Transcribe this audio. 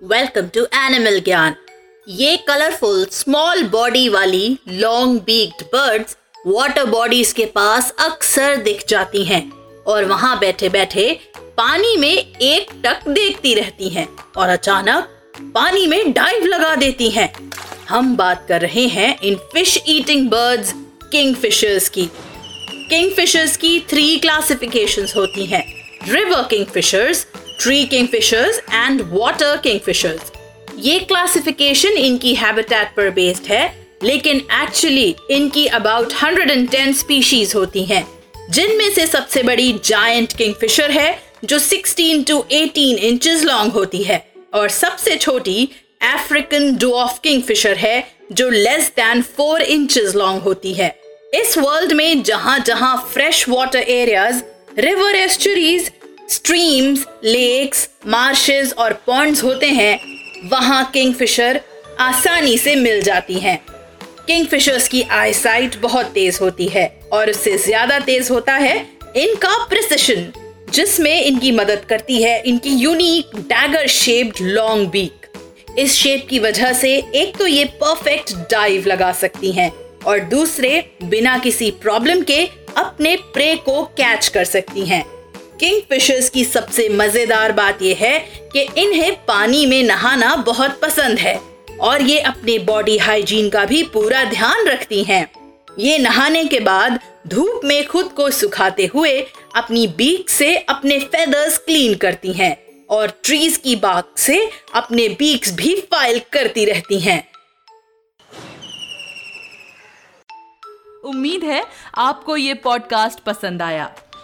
Welcome to animal ज्ञान ये colourful small body वाली long beaked birds water bodies के पास अक्सर दिख जाती हैं और वहाँ बैठे बैठे पानी में एक टक देखती रहती हैं और अचानक पानी में डाइव लगा देती हैं। हम बात कर रहे हैं इन fish eating birds kingfishers की। किंग फिशर्स की थ्री क्लासिफिकेशंस होती हैं। River kingfishers tree kingfishers and water kingfishers ये क्लासिफिकेशन इनकी हैबिटेट पर बेस्ड है, लेकिन एक्चुअली इनकी अबाउट 110 स्पीशीज होती हैं, जिनमें से सबसे बड़ी जायंट किंगफिशर है, जो 16 टू 18 इंचेस लॉन्ग होती है, और सबसे छोटी अफ्रीकन डॉफ किंगफिशर है, जो लेस देन 4 इंचेस लॉन्ग होती है। इस वर्ल्ड में जहाँ जहाँ fresh water areas river estuaries streams lakes marshes और पॉन्ड्स होते हैं, वहाँ किंगफिशर आसानी से मिल जाती हैं। किंगफिशर्स की आई साइट बहुत तेज होती है और उससे ज़्यादा तेज होता है इनका प्रिसिशन जिसमें इनकी मदद करती है इनकी unique dagger shaped long beak इस शेप की वजह से एक तो ये परफेक्ट डाइव लगा सकती हैं और दूसरे बिना किसी प्रॉब्लम के अपने प्रे को कैच कर सकती हैं। किंग फिशर्स की सबसे मज़ेदार बात यह है कि इन्हें पानी में नहाना बहुत पसंद है और ये अपने बॉडी हाइजीन का भी पूरा ध्यान रखती हैं। ये नहाने के बाद धूप में खुद को सुखाते हुए अपनी बीक से अपने फेदर्स क्लीन करती हैं और ट्रीज की बाग से अपने बीक्स भी फ़ाइल करती रहती हैं। उम्मीद है आपको ये पॉडकास्ट पसंद आया